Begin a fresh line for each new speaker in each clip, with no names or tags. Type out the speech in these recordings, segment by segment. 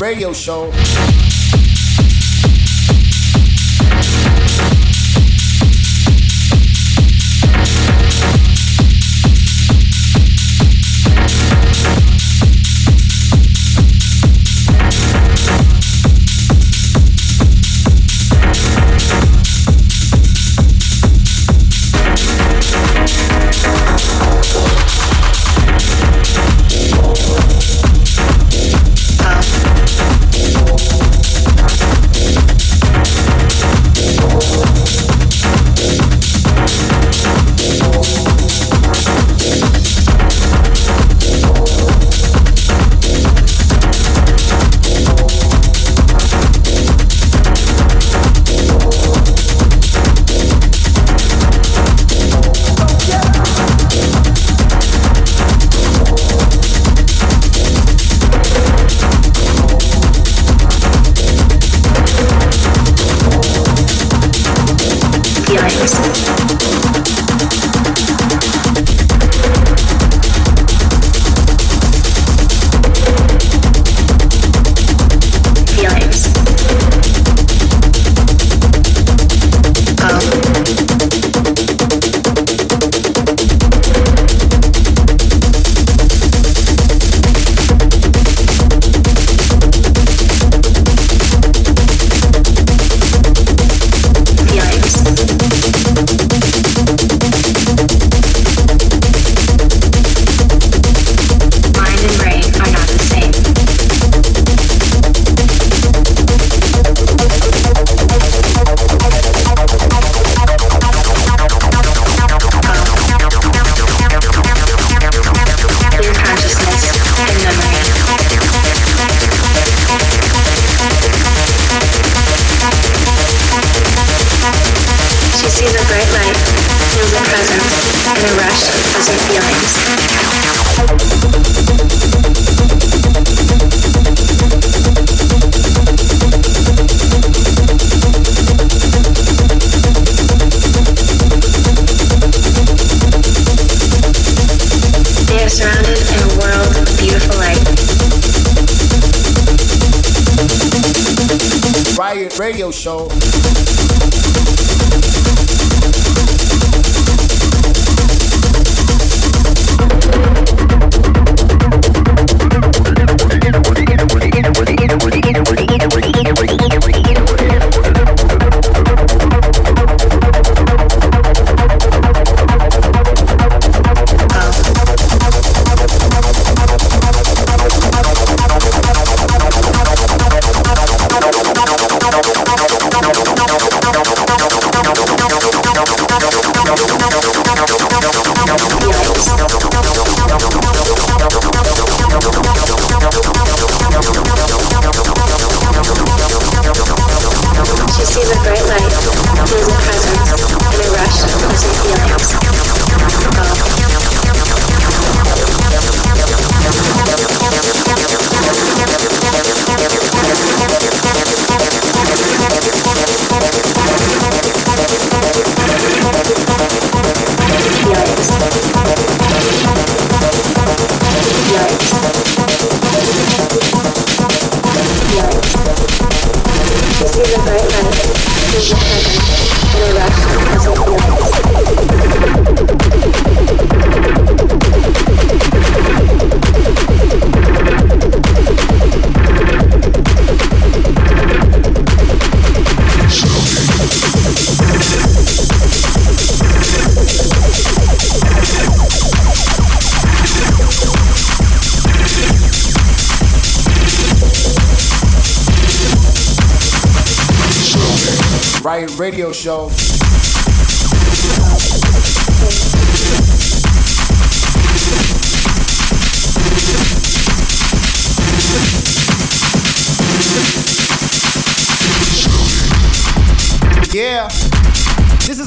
Radio Show.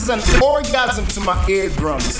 is an orgasm to my eardrums.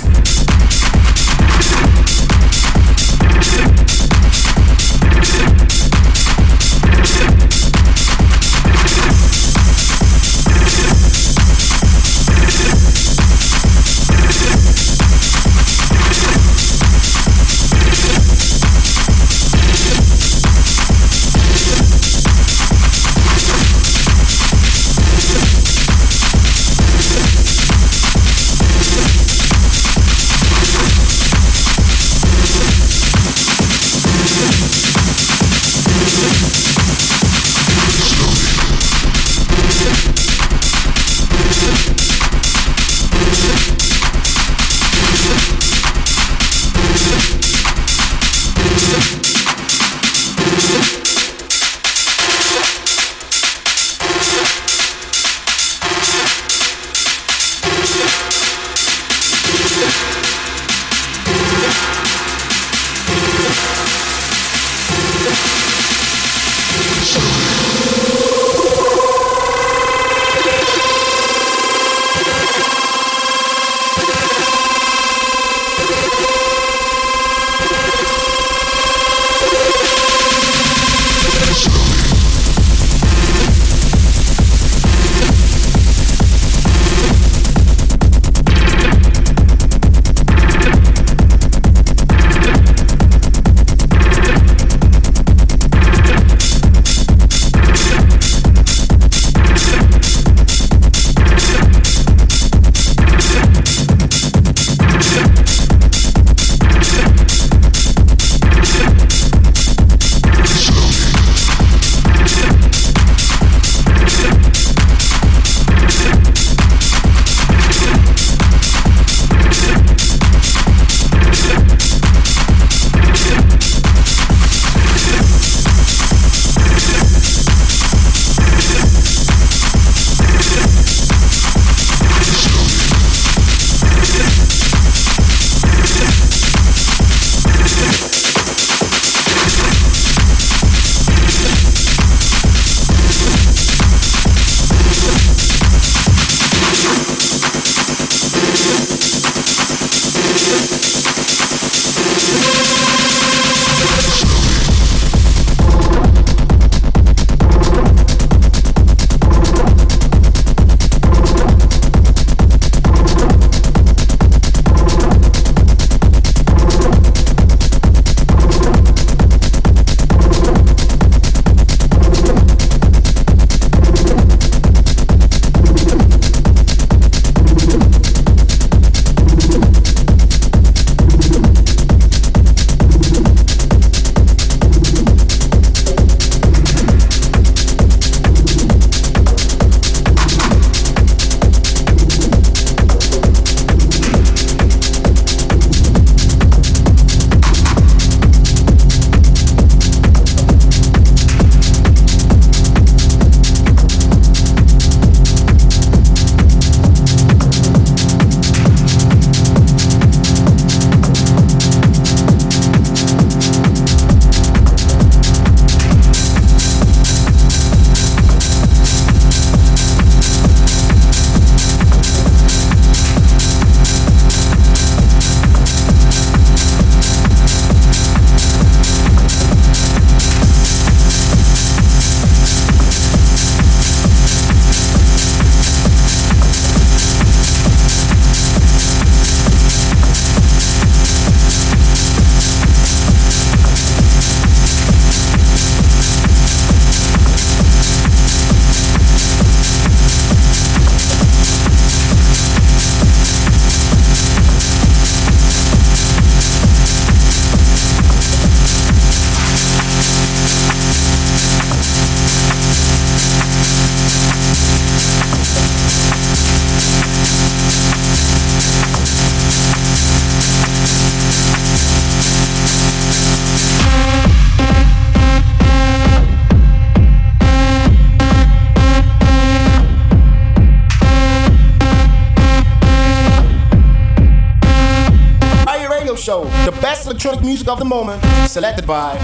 Music of the moment, selected by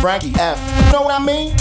Frankie F. You know what I mean?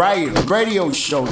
Riot Radio Show.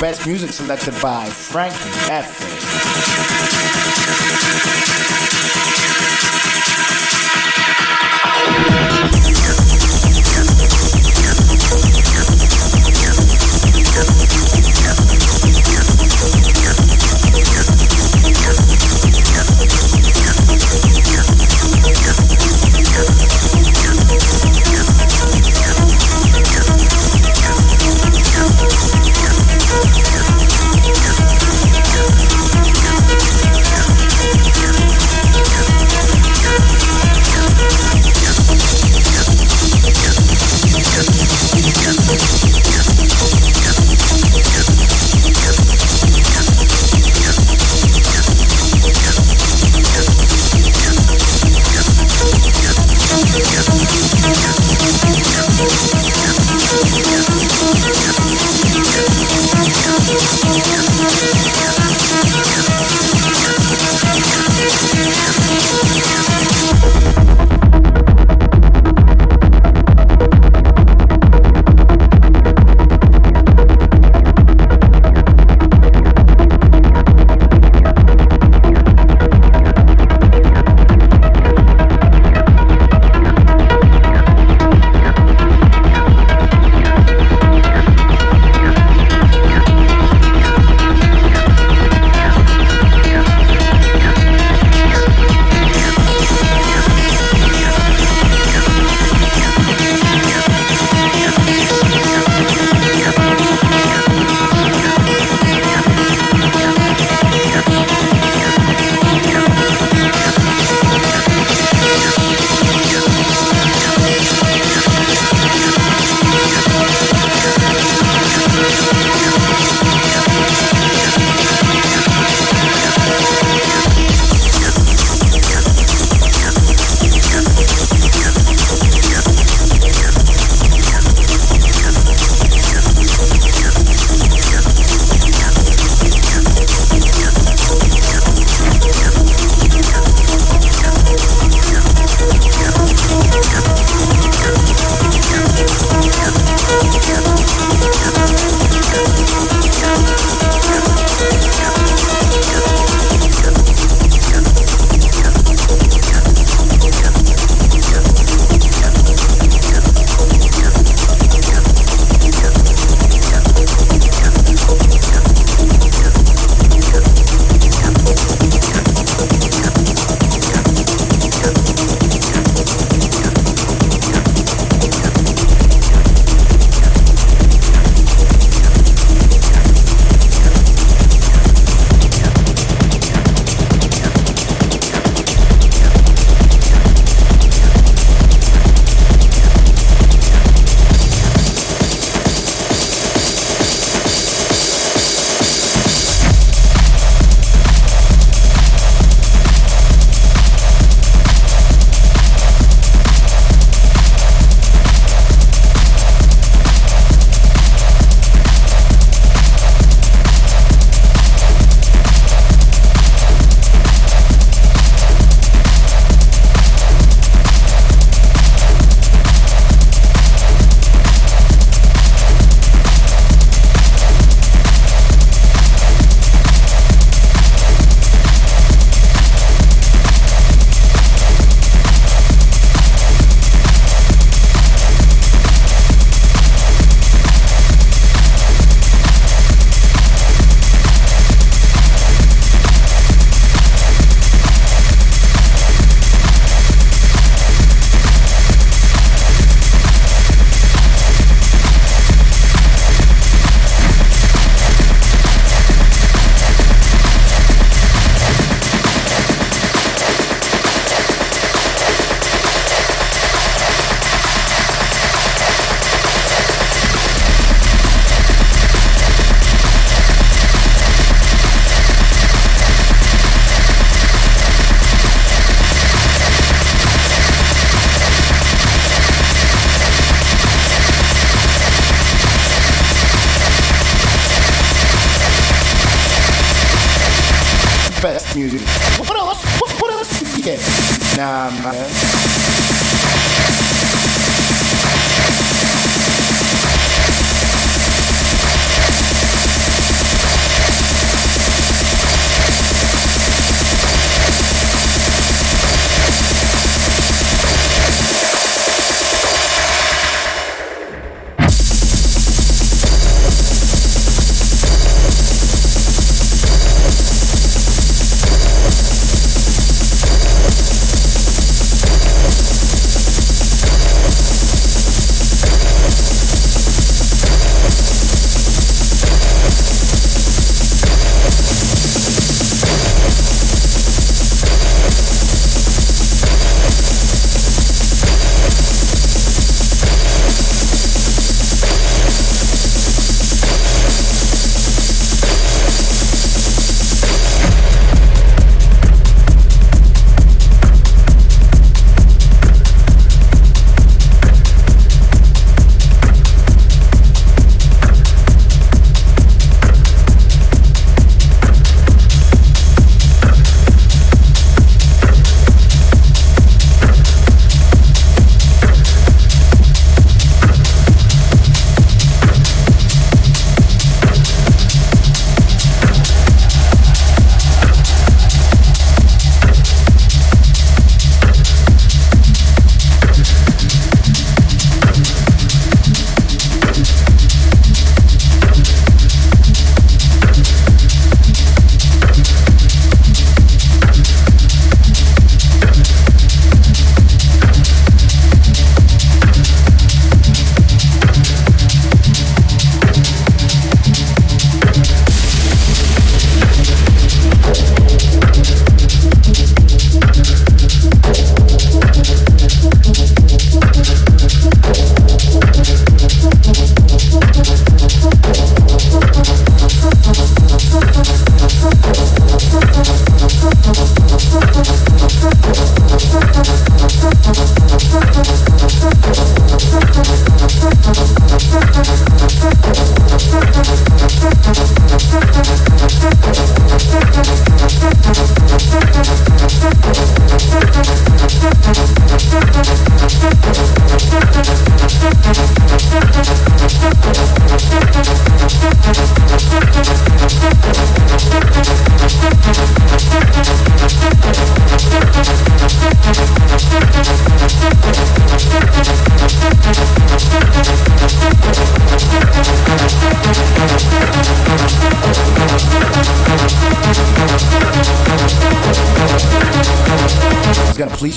Best music selected by Frankie F.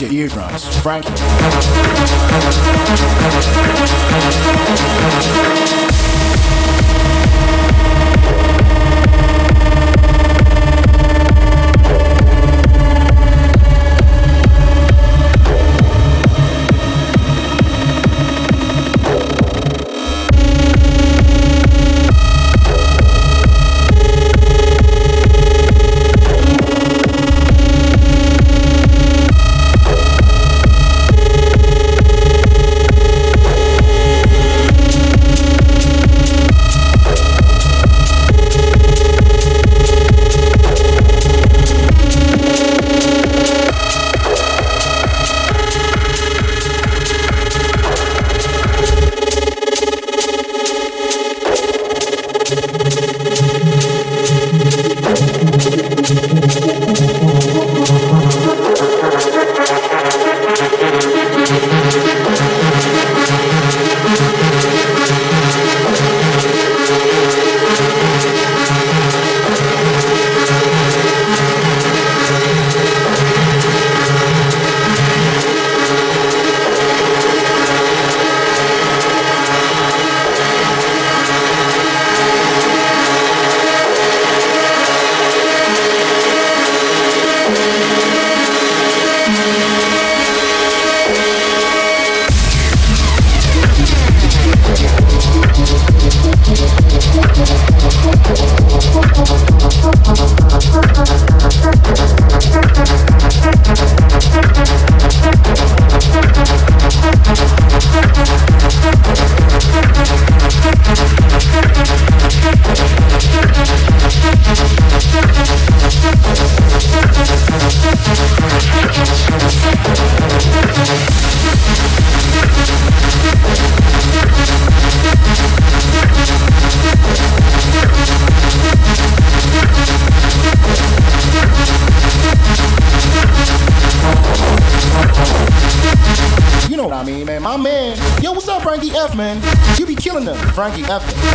your eardrums, frankly. Frankie F.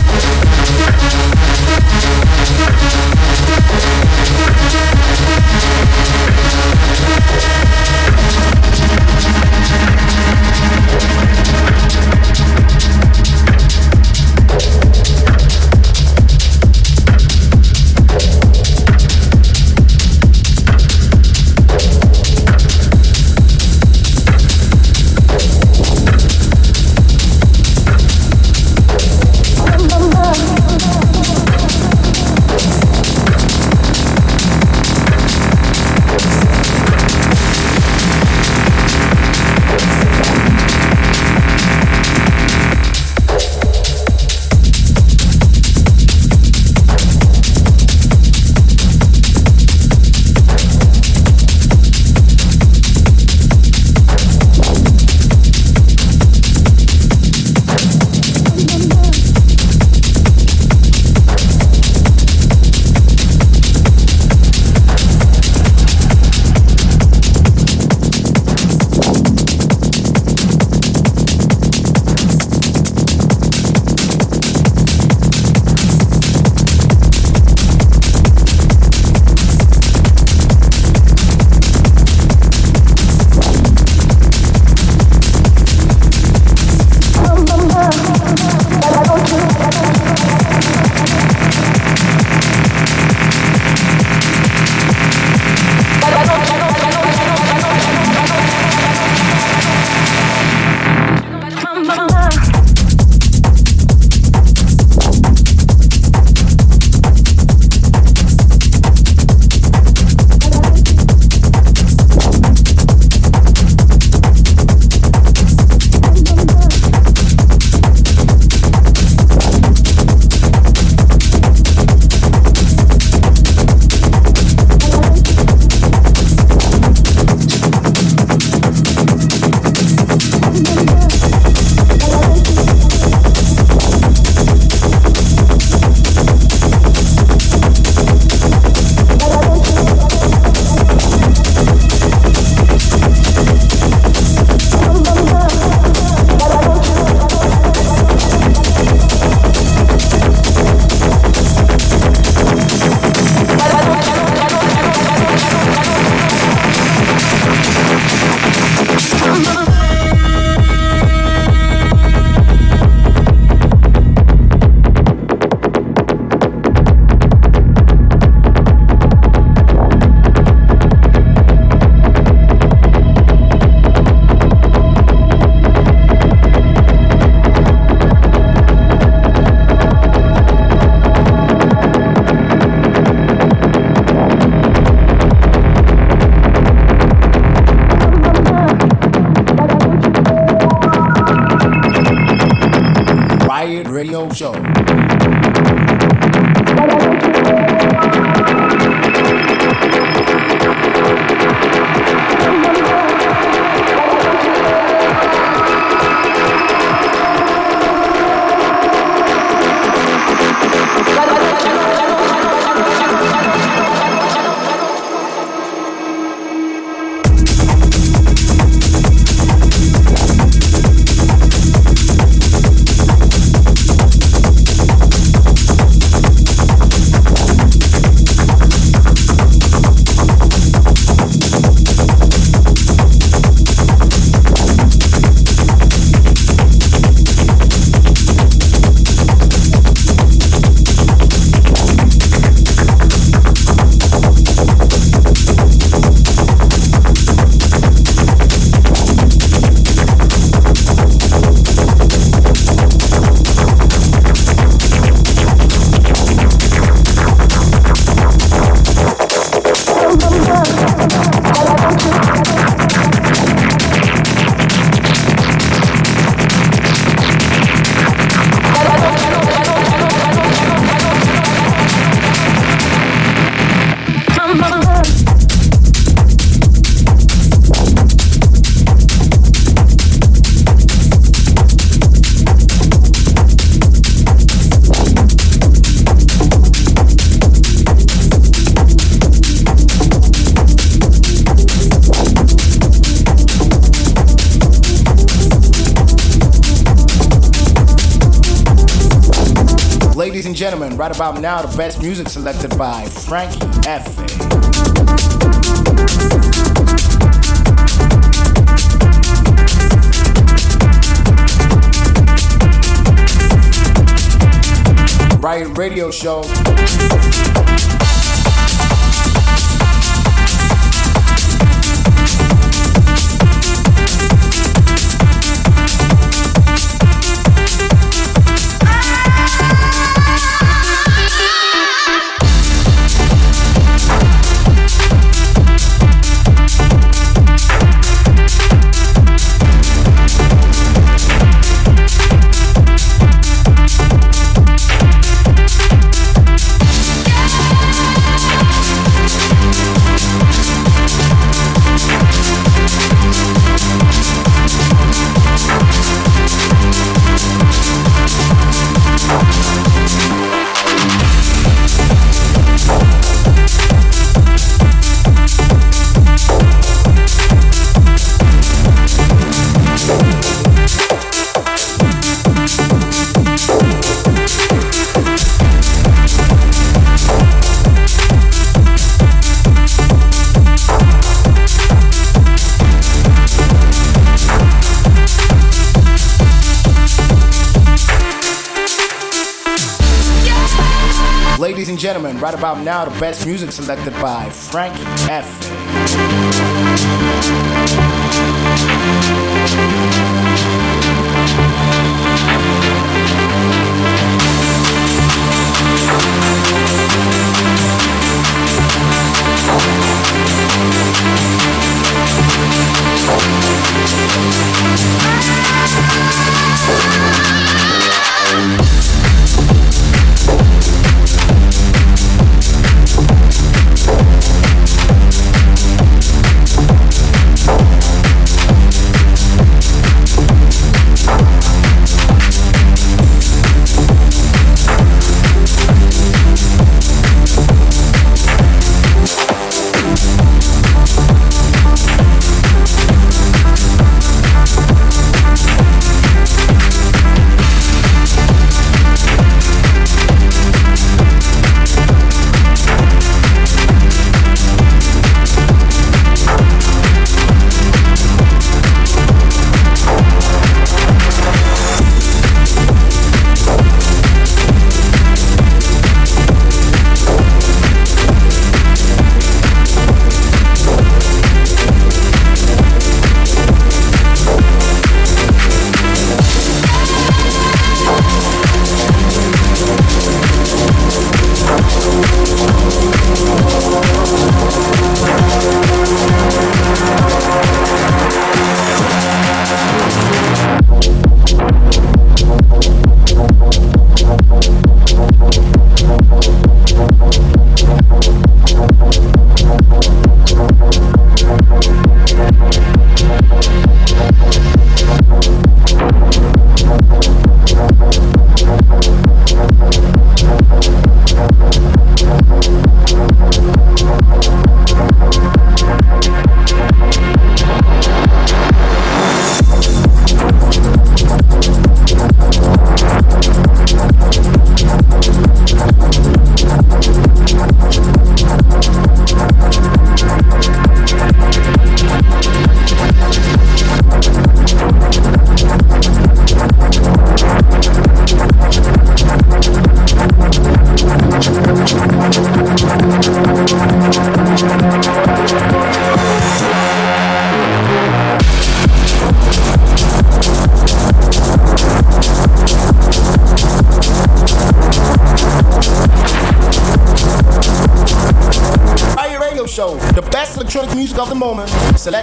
radio show. Ladies and gentlemen, right about now, the best music selected by Frankie F. Riot Radio Show. Right about now, the best music selected by Frankie F.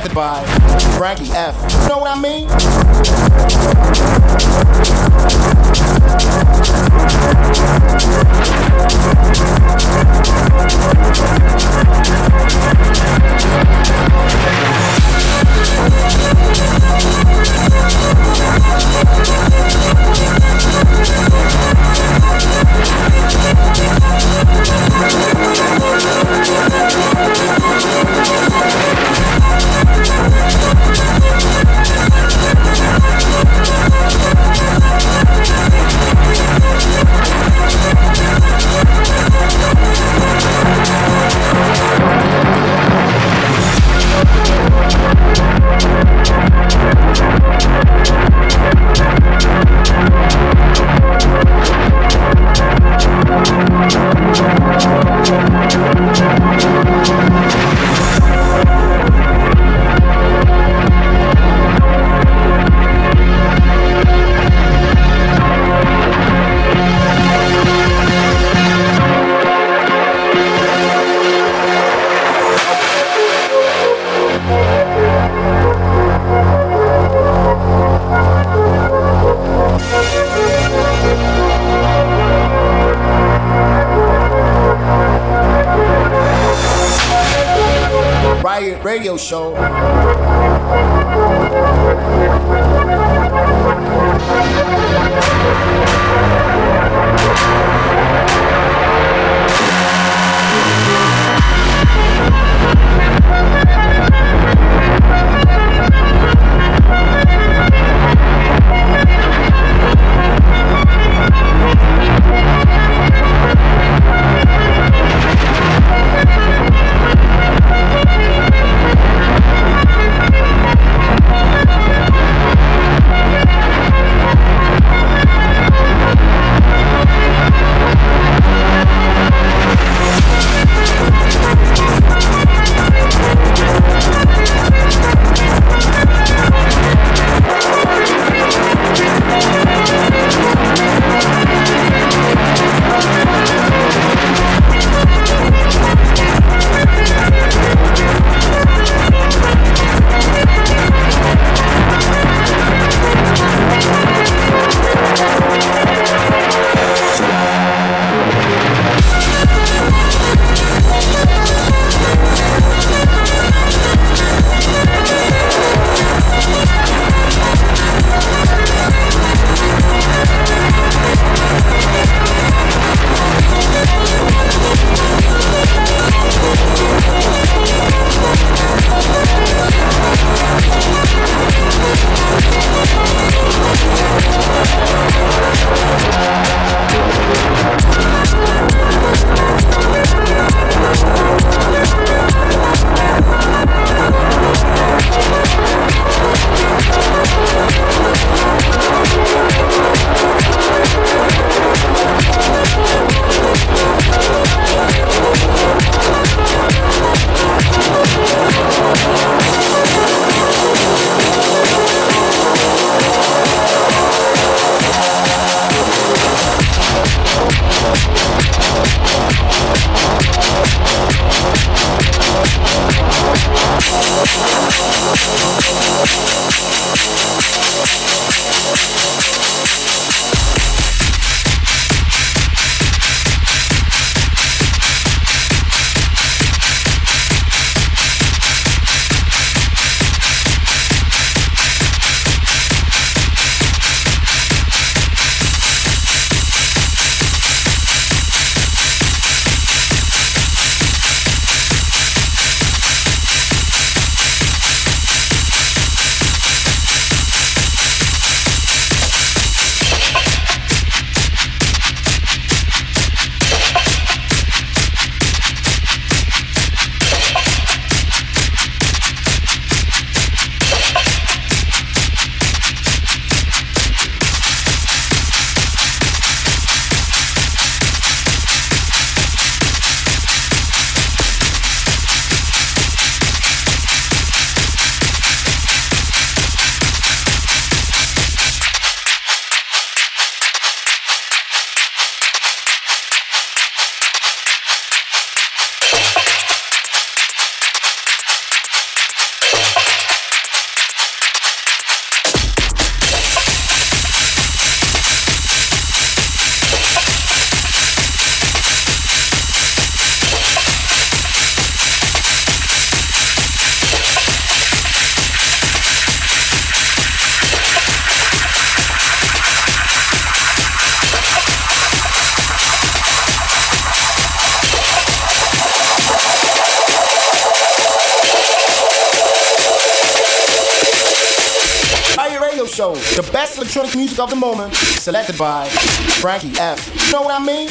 selected by Frankie F. You know what I mean? Radio show. music of the moment, selected by Frankie F. You know what I mean?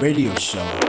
Radio show.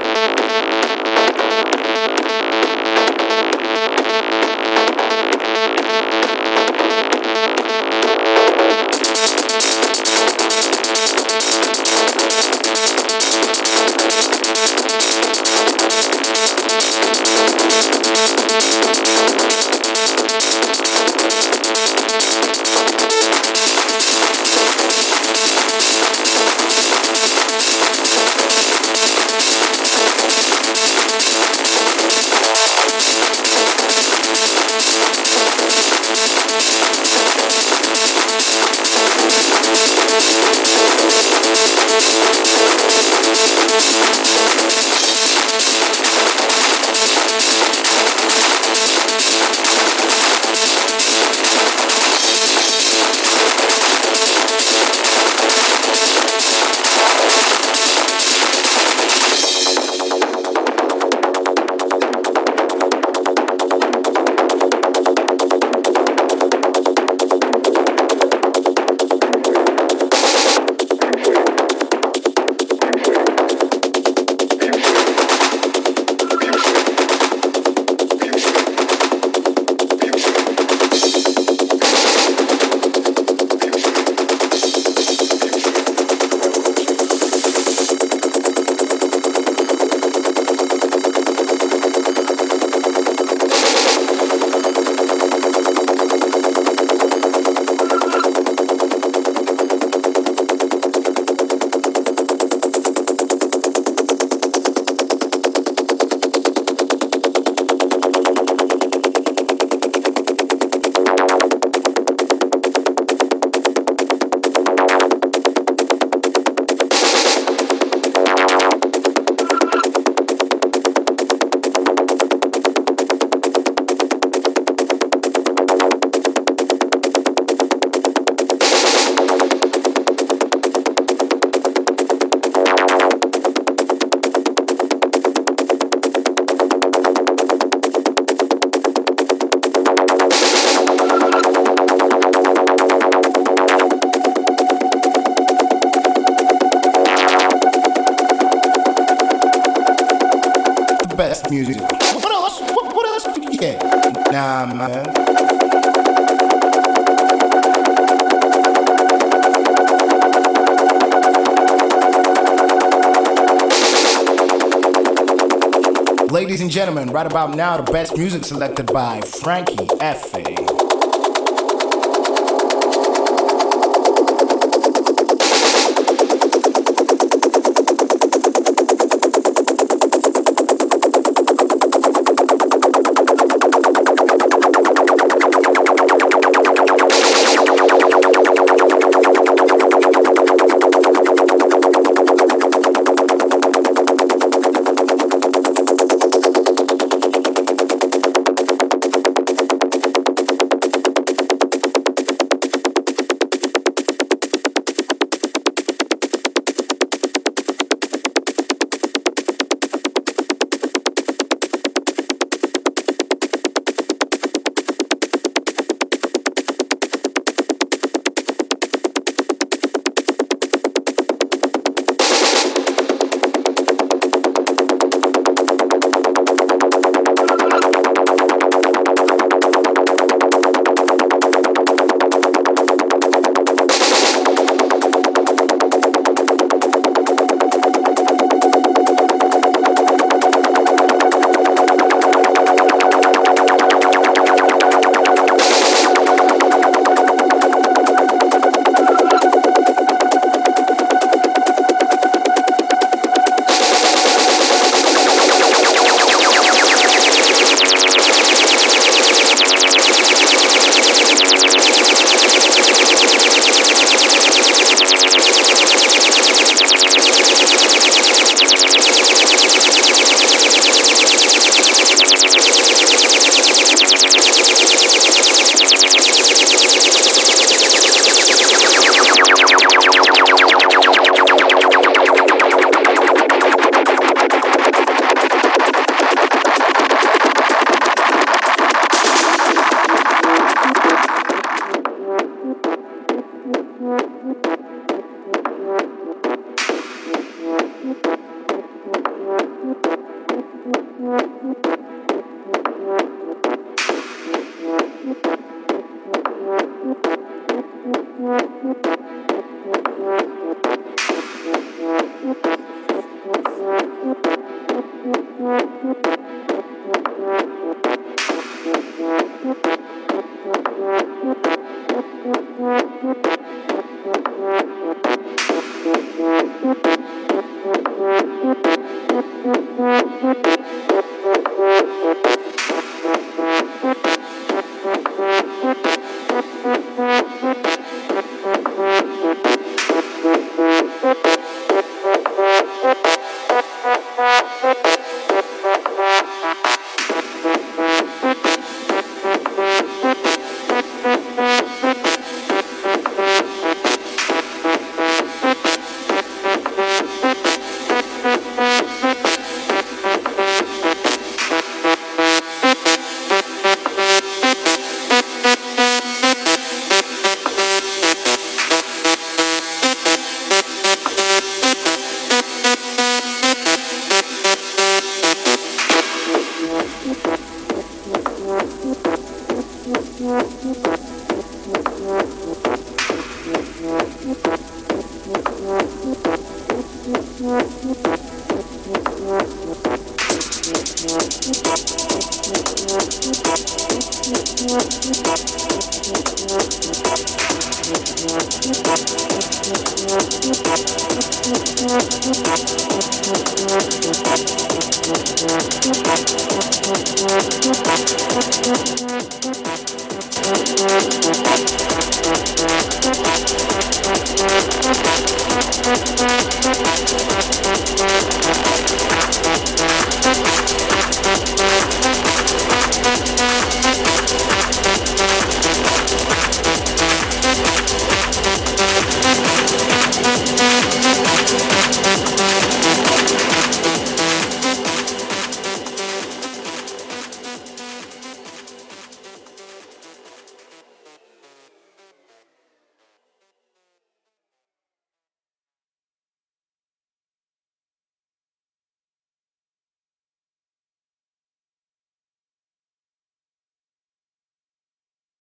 Gentlemen, right about now, the best music selected by Frankie F.A.